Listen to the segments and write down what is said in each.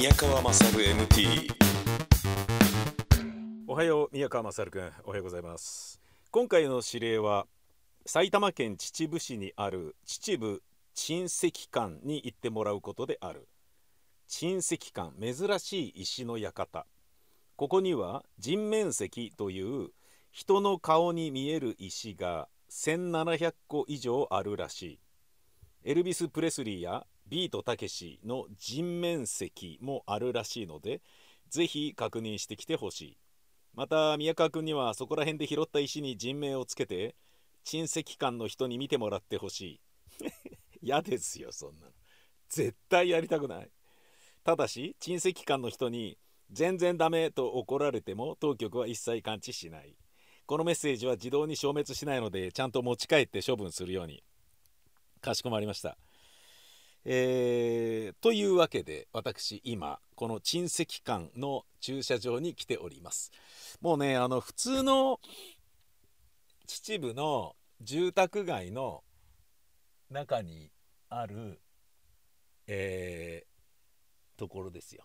宮川勝 MT おはよう宮川勝君おはようございます。今回の指令は埼玉県秩父市にある秩父珍石館に行ってもらうことである。珍石館珍しい石の館。ここには人面石という人の顔に見える石が1700個以上あるらしい。エルビス・プレスリーやビートたけしの人面石もあるらしいのでぜひ確認してきてほしい。また宮川君にはそこら辺で拾った石に人名をつけて珍石館の人に見てもらってほしい。嫌ですよそんなの。絶対やりたくない。ただし珍石館の人に全然ダメと怒られても当局は一切感知しない。このメッセージは自動に消滅しないのでちゃんと持ち帰って処分するように。かしこまりました。えー、というわけで私今この珍石館の駐車場に来ております。もうねあの普通の秩父の住宅街の中にあるえー、ところですよ。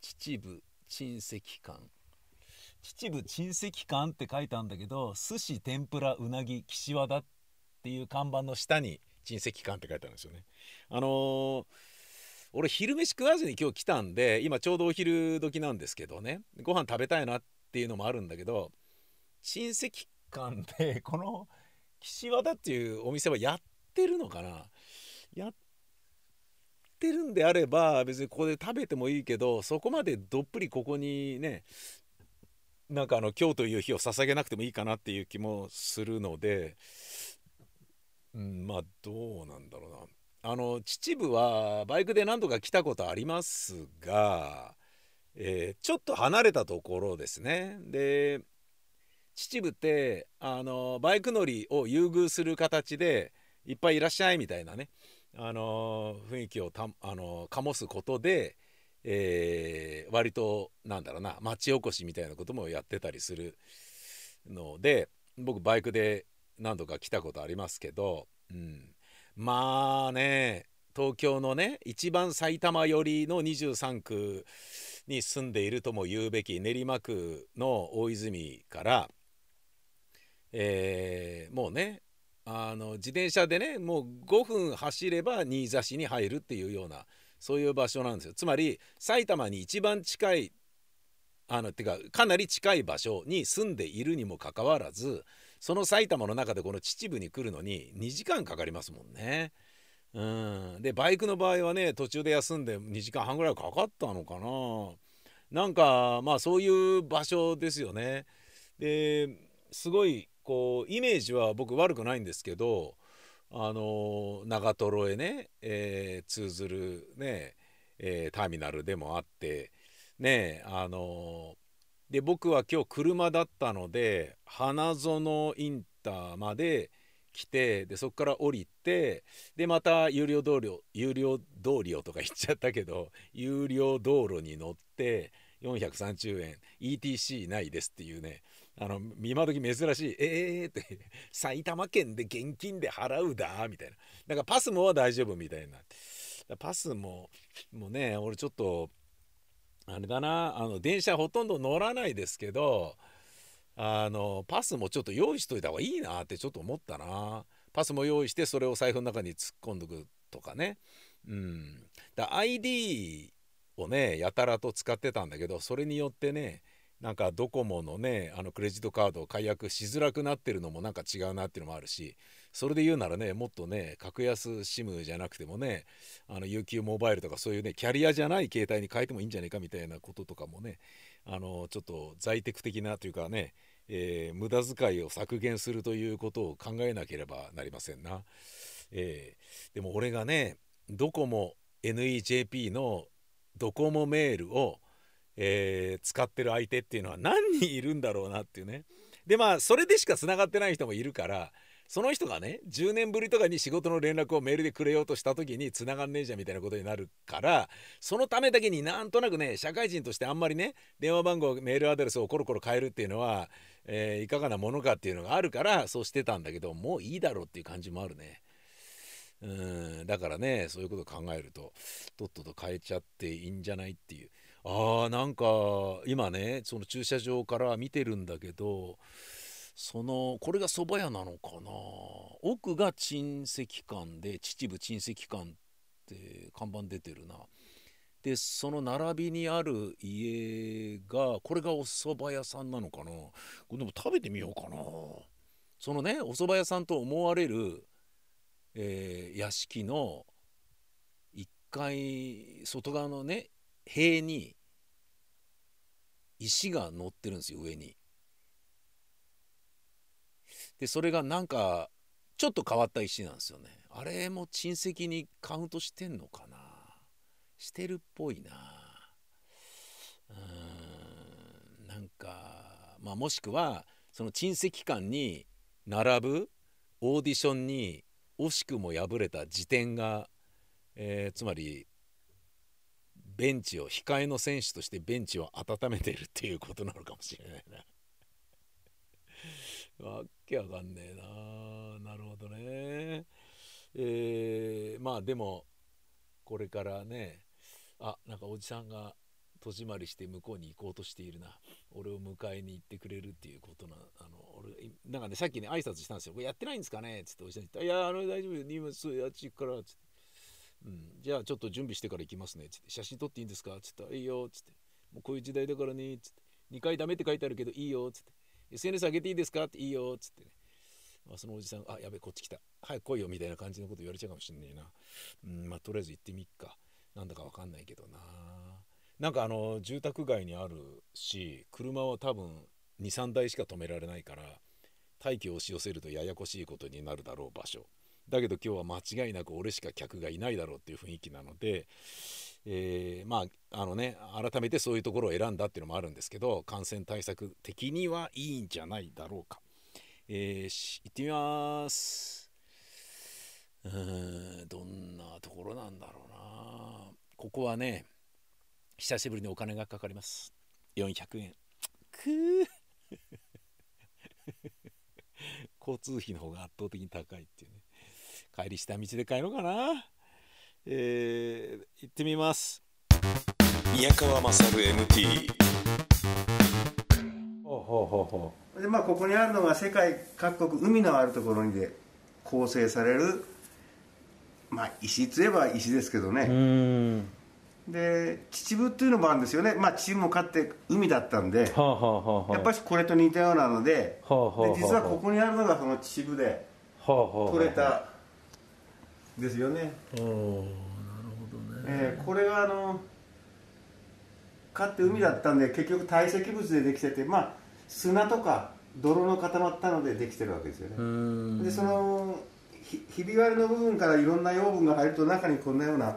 秩父珍石館。秩父珍石館って書いたんだけど寿司天ぷらうなぎ岸和田っていう看板の下に珍石館って書いてあるんですよね。あのー、俺昼飯食わずに今日来たんで今ちょうどお昼時なんですけどねご飯食べたいなっていうのもあるんだけど珍石館でこの岸和田っていうお店はやってるのかな？やってるんであれば別にここで食べてもいいけどそこまでどっぷりここにねなんかあの今日という日を捧げなくてもいいかなっていう気もするのでうん、まあどうなんだろうな。あの秩父はバイクで何度か来たことありますが、えー、ちょっと離れたところですね。で秩父ってあのバイク乗りを優遇する形でいっぱいいらっしゃいみたいなねあの雰囲気をたあの醸すことで、えー、割となんだろうな町おこしみたいなこともやってたりするので僕バイクで何度か来たことありますけど、うん、まあね東京のね一番埼玉寄りの23区に住んでいるとも言うべき練馬区の大泉から、えー、もうねあの自転車でねもう5分走れば新座市に入るっていうようなそういう場所なんですよ。つまり埼玉に一番近いあのてかかなり近い場所に住んでいるにもかかわらずその埼玉の中でこの秩父に来るのに2時間かかりますもんね。うん、でバイクの場合はね途中で休んで2時間半ぐらいかかったのかな。なんかまあそういう場所ですよね。ですごいこうイメージは僕悪くないんですけどあの長瀞へね、えー、通ずるね、えー、ターミナルでもあってねあので僕は今日車だったので花園インターまで来てでそこから降りてでまた有料道路有料道路とか言っちゃったけど有料道路に乗って430円 ETC ないですっていうねあの今時珍しい「えー」って埼玉県で現金で払うだみたいな。なんかパスモは大丈夫みたいな。パスモもね俺ちょっとあれだな。あの電車ほとんど乗らないですけどあのパスもちょっと用意しといた方がいいなってちょっと思ったな。パスも用意してそれを財布の中に突っ込んどくとかね。うん。だ ID をねやたらと使ってたんだけどそれによってねなんかドコモのねあのクレジットカードを解約しづらくなってるのもなんか違うなっていうのもあるしそれで言うならねもっとね格安 SIM じゃなくてもねあの UQ モバイルとかそういうねキャリアじゃない携帯に変えてもいいんじゃないかみたいなこととかもねあのちょっと在宅的なというかね、えー、無駄遣いを削減するということを考えなければなりませんな。えー、でも俺がねドコモ NEJP のドコモメールをえー、使ってる相手っていうのは何人いるんだろうなっていうねでまあそれでしかつながってない人もいるからその人がね10年ぶりとかに仕事の連絡をメールでくれようとした時に繋がんねえじゃんみたいなことになるからそのためだけになんとなくね社会人としてあんまりね電話番号メールアドレスをコロコロ変えるっていうのは、えー、いかがなものかっていうのがあるからそうしてたんだけどもういいだろうっていう感じもあるね。うんだからねそういうこと考えるととっとと変えちゃっていいんじゃないっていうあーなんか今ねその駐車場から見てるんだけどそのこれが蕎麦屋なのかな？奥が珍石館で秩父珍石館って看板出てるな。でその並びにある家がこれがお蕎麦屋さんなのかな？これでも食べてみようかな。そのねお蕎麦屋さんと思われる、えー屋敷の1階外側のね塀に石が乗ってるんですよ上に。でそれがなんかちょっと変わった石なんですよね。あれも親戚にカウントしてんのかな？してるっぽいな。うーんなんかまあもしくはその珍石館に並ぶオーディションに惜しくも敗れた時点が、えーつまりベンチを控えの選手としてベンチを温めてるっていうことなのかもしれないな。わけわかんねえな。なるほどね。えーまあでもこれからねあなんかおじさんが戸締まりして向こうに行こうとしているな。俺を迎えに行ってくれるっていうことなあの俺なんかねさっきね挨拶したんですよ。これやってないんですかね？っつっておじさんに言った「いやあの大丈夫よ今すぐあっち行くから」っつって。うん、じゃあちょっと準備してから行きますね。っつって写真撮っていいんですか？っつったらいいよ。っつってもうこういう時代だからね。っつって2回ダメって書いてあるけどいいよ。っつって SNS 上げていいですか？っていいよ。っつってね、まあ、そのおじさんあやべこっち来た。早く来いよみたいな感じのこと言われちゃうかもしんねえな。うんまあとりあえず行ってみっか。なんだかわかんないけどな。なんかあの住宅街にあるし車は多分23台しか止められないから大気を押し寄せるとややこしいことになるだろう場所。だけど今日は間違いなく俺しか客がいないだろうっていう雰囲気なので、えーまああのね改めてそういうところを選んだっていうのもあるんですけど感染対策的にはいいんじゃないだろうか、えーし行ってみます。うんどんなところなんだろうな。ここはね久しぶりにお金がかかります。400円くー。交通費の方が圧倒的に高いっていうね。帰り下道で帰ろうかな。えー、行ってみます。宮川勝 MT ほうほうほうほでまあここにあるのが世界各国海のあるところにで構成されるまあ石といえば石ですけどううね、で秩父っていうのもあるんですよね。まあ秩父もかって海だったんではあはあやっぱりこれと似たようなのではあはあはあで実はここにあるのがその秩父ではあはあはあ取れたですよね、おーなるほどね。えーこれがあのかって海だったんで結局堆積物でできててまあ砂とか泥の固まったのでできてるわけですよね、でそのひひび割れの部分からいろんな養分が入ると中にこんなような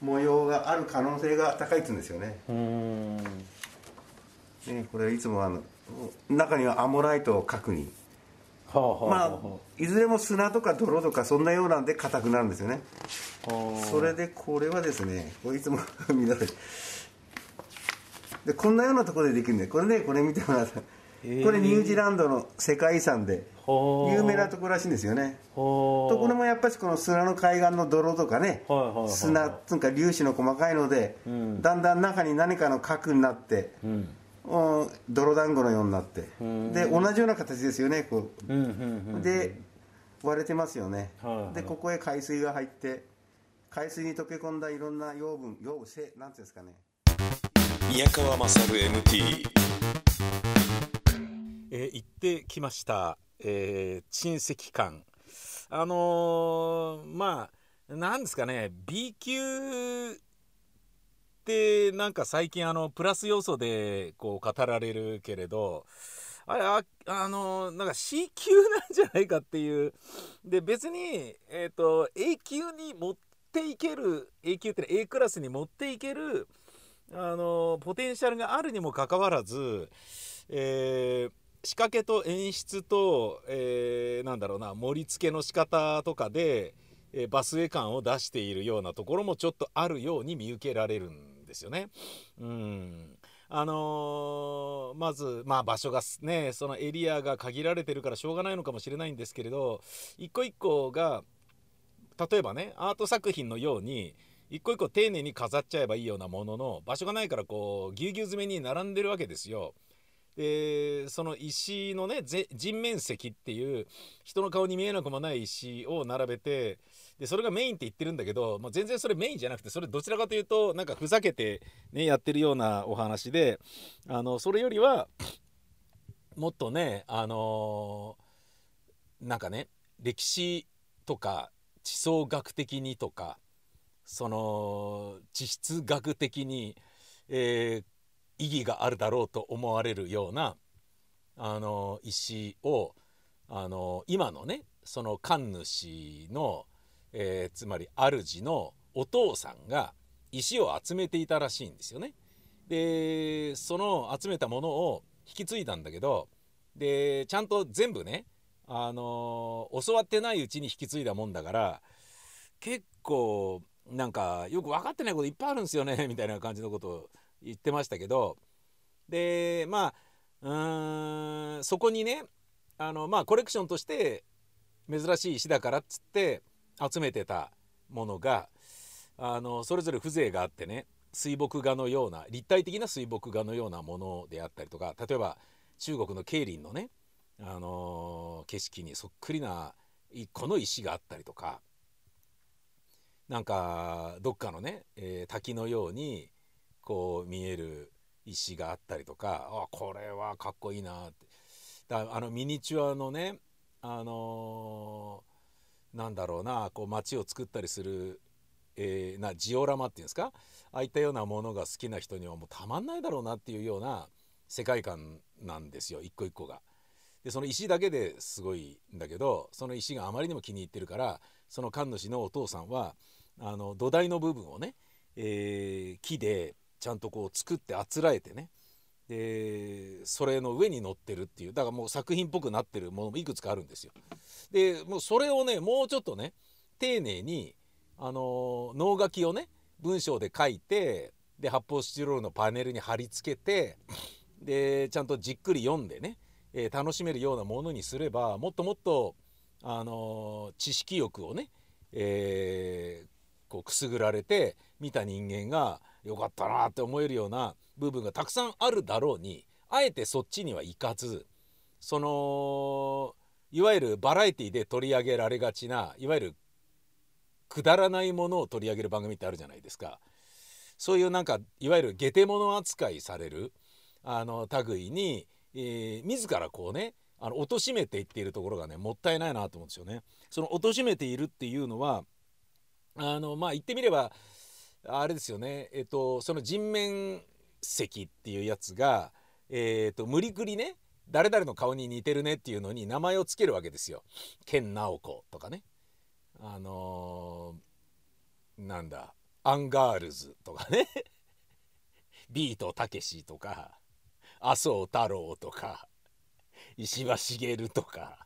模様がある可能性が高いって言うんですよね。ねこれいつもあの中にはアモライトを核にまあいずれも砂とか泥とかそんなようなんで硬くなるんですよね。はあ。それでこれはですねこれいつも皆さんでこんなようなところでできるんでこれねこれ見てもらった。これニュージーランドの世界遺産ではあ。有名なところらしいんですよね。はあ。とこれもやっぱりこの砂の海岸の泥とかね砂つうか粒子の細かいので、うん。だんだん中に何かの核になって、うんうん泥団子のようになって、うん。で同じような形ですよねこう、うんうんうん。で割れてますよね、でここへ海水が入って海水に溶け込んだいろんな養分養分せなんていうんですかね。宮川勝 MT えー行ってきました、えー珍石館。あのーまあなんですかね B 級ってなんか最近あのプラス要素でこう語られるけれどあれああのなんか C 級なんじゃないかっていう。で別に、えー、と A 級に持っていける A 級って A クラスに持っていけるあのポテンシャルがあるにもかかわらず、えー仕掛けと演出と、えーなんだろうな盛り付けの仕方とかで、えーバスエ感を出しているようなところもちょっとあるように見受けられるんですよね。うんあのーまず、まあ、場所がねそのエリアが限られてるからしょうがないのかもしれないんですけれど一個一個が例えばねアート作品のように一個一個丁寧に飾っちゃえばいいようなものの場所がないからこうぎゅうぎゅう詰めに並んでるわけですよ。でその石のね人面石っていう人の顔に見えなくもない石を並べてでそれがメインって言ってるんだけど、まあ、全然それメインじゃなくてそれどちらかというとなんかふざけて、ね、やってるようなお話であのそれよりはもっとねあのー、なんかね歴史とか地層学的にとかその地質学的に、えー、意義があるだろうと思われるようなあの石をあの今のねその神主の、えー、つまり主のお父さんが石を集めていたらしいんですよね。でその集めたものを引き継いだんだけどでちゃんと全部ねあの教わってないうちに引き継いだもんだから結構なんかよく分かってないこといっぱいあるんですよね みたいな感じのことを言ってましたけどでまあうーんそこにねあのまあコレクションとして珍しい石だからっつって集めてたものがあのそれぞれ風情があってね水墨画のような立体的な水墨画のようなものであったりとか例えば中国の桂林のね、あの景色にそっくりな一個の石があったりとかなんかどっかのね、えー、滝のようにこう見える石があったりとかあこれはかっこいいなって。だあのミニチュアのねあのー、なんだろうなこう街を作ったりする、えー、なジオラマっていうんですか？ああいったようなものが好きな人にはもうたまんないだろうなっていうような世界観なんですよ一個一個が。でその石だけですごいんだけどその石があまりにも気に入ってるからその神主のお父さんはあの土台の部分をね、えー、木でちゃんとこう作ってあつらえてねでそれの上に乗ってるっていうだからもう作品っぽくなってるものもいくつかあるんですよ。でもうそれをねもうちょっとね丁寧にあの能書きをね文章で書いてで発泡スチロールのパネルに貼り付けてでちゃんとじっくり読んでね、えー、楽しめるようなものにすればもっともっとあの知識欲をね、えー、こうくすぐられて見た人間がよかったなって思えるような部分がたくさんあるだろうにあえてそっちには行かずそのいわゆるバラエティで取り上げられがちないわゆるくだらないものを取り上げる番組ってあるじゃないですかそういうなんかいわゆる下手者扱いされるあの類に、えー、自らこうねあの貶めていっているところがねもったいないなと思うんですよね。その貶めているっていうのはあのまあ言ってみればあれですよね。えっとその人面石っていうやつがえっと無理くりね誰々の顔に似てるねっていうのに名前を付けるわけですよ。研ナオコとかね。あのー、なんだアンガールズとかね。ビートたけしとか麻生太郎とか石破茂とか。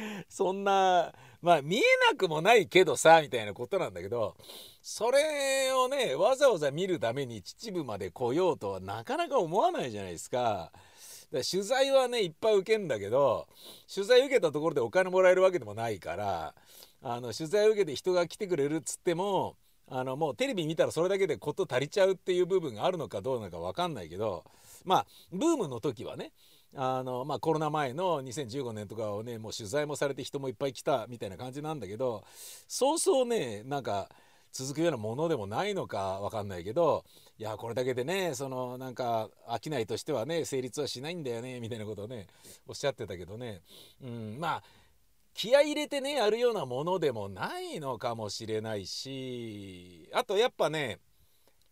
そんなまあ見えなくもないけどさみたいなことなんだけどそれをねわざわざ見るために秩父まで来ようとはなかなか思わないじゃないですか。だ取材はねいっぱい受けんだけど取材受けたところでお金もらえるわけでもないからあの取材受けて人が来てくれるっつってもあのもうテレビ見たらそれだけで事足りちゃうっていう部分があるのかどうなのか分かんないけどまあブームの時はねあのまあ、コロナ前の2015年とかをねもう取材もされて人もいっぱい来たみたいな感じなんだけどそうそうねなんか続くようなものでもないのか分かんないけどいやこれだけでねそのなんか商いとしてはね成立はしないんだよねみたいなことをねおっしゃってたけどね、うん、まあ気合入れてねやるようなものでもないのかもしれないしあとやっぱね、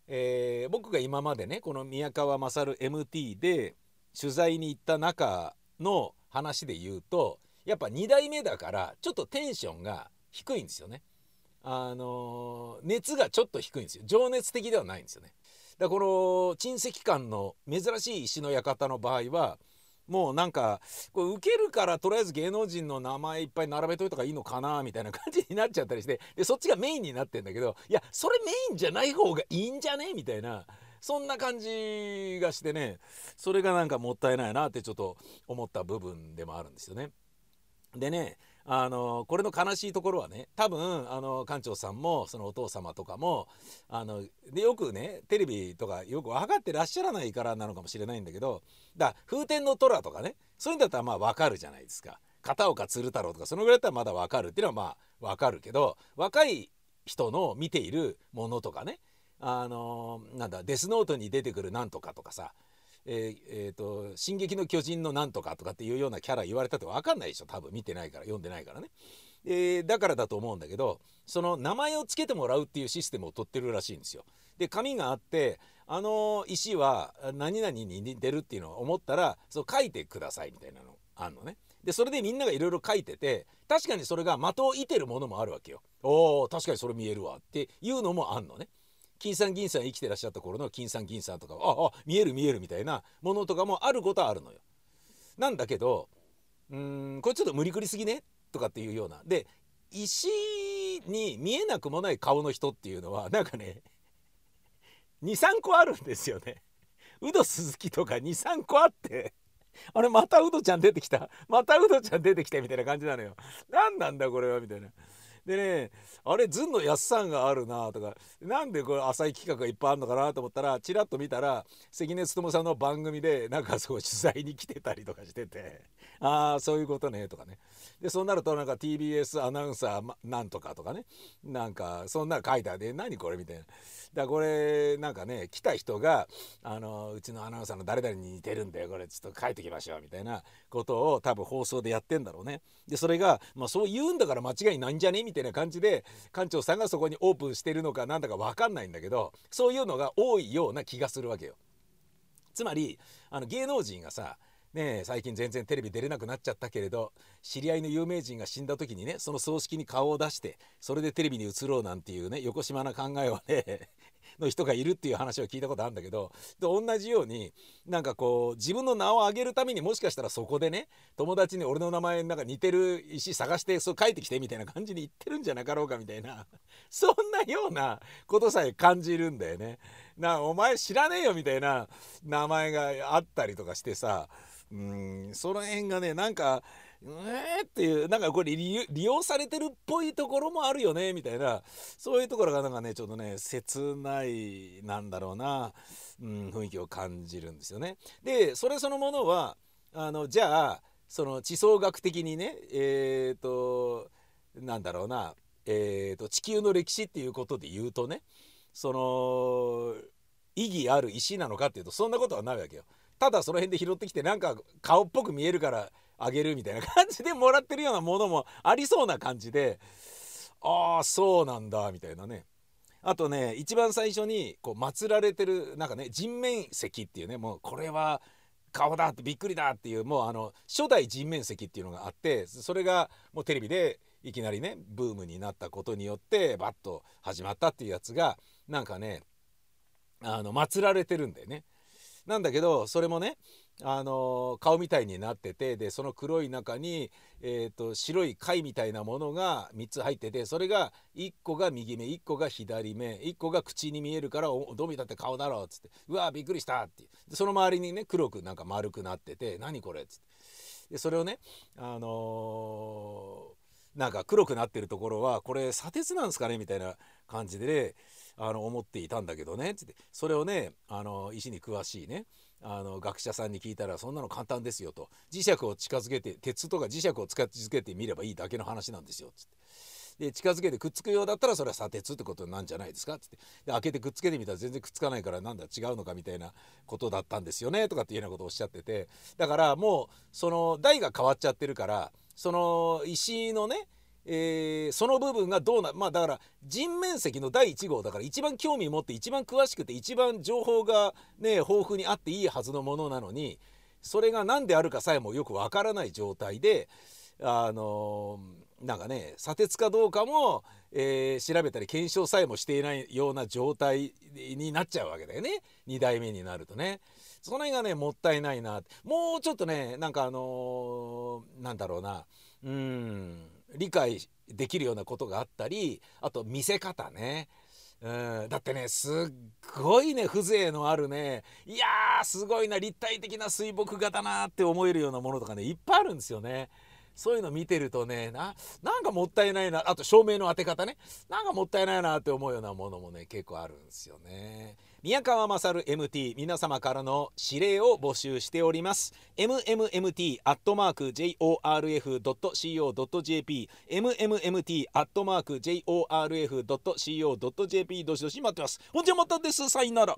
えー、僕が今までねこの宮川勝 MT で取材に行った中の話で言うとやっぱ2代目だからちょっとテンションが低いんですよね。あのー、熱がちょっと低いんですよ情熱的ではないんですよね。だからこの珍石館の珍しい石の館の場合はもうなんかこれ受けるからとりあえず芸能人の名前いっぱい並べといた方がいいのかなみたいな感じになっちゃったりしてでそっちがメインになってんだけどいやそれメインじゃない方がいいんじゃねみたいなそんな感じがしてねそれがなんかもったいないなってちょっと思った部分でもあるんですよね。でねあのこれの悲しいところはね多分あの館長さんもそのお父様とかもあのでよくねテレビとかよく分かってらっしゃらないからなのかもしれないんだけどだ風天の虎とかねそういうんだったらまあ分かるじゃないですか片岡鶴太郎とかそのぐらいだったらまだ分かるっていうのはまあ分かるけど若い人の見ているものとかねあのなんだデスノートに出てくるなんとかとかさえーえーと「進撃の巨人のなんとか」とかっていうようなキャラ言われたって分かんないでしょ。多分見てないから読んでないからね、えーだからだと思うんだけどその名前を付けてもらうっていうシステムを取ってるらしいんですよ。で紙があってあの石は何々に似てるっていうのを思ったらそう書いてくださいみたいなのあんのね。でそれでみんながいろいろ書いてて確かにそれが的を射てるものもあるわけよ。おー確かにそれ見えるわっていうのもあんのね。金さん銀さん生きてらっしゃった頃の金さん銀さんとかああ見える見えるみたいなものとかもあることはあるのよ。なんだけどうーんこれちょっと無理くりすぎねとかっていうようなで石に見えなくもない顔の人っていうのはなんかね23個あるんですよね。ウド鈴木とか23個あってあれまたウドちゃん出てきたまたウドちゃん出てきたみたいな感じなのよ。何なんだこれはみたいな。でねあれずんのやっさんがあるなとかなんでこれ浅い企画がいっぱいあるのかなと思ったらちらっと見たら関根勤さんの番組でなんかそう取材に来てたりとかしてて。ああそういうことねとかねでそうなるとなんか TBS アナウンサーまなんとかとかねなんかそんな書いてあって何これみたいな。だこれなんかね来た人があのうちのアナウンサーの誰々に似てるんだよこれちょっと書いてきましょうみたいなことを多分放送でやってんだろうね。でそれが、まあ、そう言うんだから間違いないんじゃねみたいな感じで館長さんがそこにオープンしてるのかなんだか分かんないんだけどそういうのが多いような気がするわけよ。つまりあの芸能人がさねえ最近全然テレビ出れなくなっちゃったけれど知り合いの有名人が死んだ時にねその葬式に顔を出してそれでテレビに移ろうなんていうね横島な考えをね の人がいるっていう話を聞いたことあるんだけどで同じようになんかこう自分の名を挙げるためにもしかしたらそこでね友達に俺の名前なんか似てる石探してそう書いてきてみたいな感じに言ってるんじゃなかろうかみたいな そんなようなことさえ感じるんだよね。なお前知らねえよみたいな名前があったりとかしてさうんその辺がねなんかえーっていうなんかこれ利用されてるっぽいところもあるよねみたいなそういうところがなんかねちょっとね切ないなんだろうな、うん、雰囲気を感じるんですよね。でそれそのものはあのじゃあその地層学的にねえっ、となんだろうな、えー、と地球の歴史っていうことで言うとねその意義ある石なのかっていうとそんなことはないわけよ。ただその辺で拾ってきてなんか顔っぽく見えるからあげるみたいな感じでもらってるようなものもありそうな感じでああそうなんだみたいなねあとね一番最初にこう祀られてるなんかね人面石っていうねもうこれは顔だってびっくりだっていうもうあの初代人面石っていうのがあってそれがもうテレビでいきなりねブームになったことによってバッと始まったっていうやつがなんかねあの祀られてるんだよね。なんだけどそれもねあの顔みたいになっててでその黒い中に、えー、と白い貝みたいなものが3つ入っててそれが1個が右目1個が左目1個が口に見えるから「おどう見たって顔だろう」っつって「うわびっくりした」って。でその周りにね黒くなんか丸くなってて「何これ」っつって。でそれをねあのーなんか黒くなってるところはこれ砂鉄なんですかねみたいな感じでねあの思っていたんだけどね。つって。それをねあの石に詳しいね。あの学者さんに聞いたらそんなの簡単ですよと。磁石を近づけて鉄とか磁石を近づけてみればいいだけの話なんですよ。つって。で近づけてくっつくようだったらそれは砂鉄ってことなんじゃないですか？っつって。で開けてくっつけてみたら全然くっつかないからなんだ違うのかみたいなことだったんですよね？とかっていうようなことをおっしゃってて。だからもうその台が変わっちゃってるからその石のねえーその部分がどうなまあだから人面石の第1号だから一番興味持って一番詳しくて一番情報がね豊富にあっていいはずのものなのにそれが何であるかさえもよくわからない状態であのなんかね砂鉄かどうかも、えー調べたり検証さえもしていないような状態になっちゃうわけだよね。2代目になるとね。その辺がねもったいないなもうちょっとねなんかあのーなんだろうな。うん。理解できるようなことがあったりあと見せ方ね。うん、だってねすっごいね風情のあるねいやーすごいな立体的な水墨画だなって思えるようなものとかねいっぱいあるんですよね。そういうの見てるとねななんかもったいないなあと照明の当て方ねなんかもったいないなって思うようなものもね結構あるんですよね。宮川勝 MT 皆様からの指令を募集しております。Mmmt アットマーク jorf.co.jp mmmt アットマーク jorf.co.jp どしどし待ってます。ほんじゃまたです。さよなら。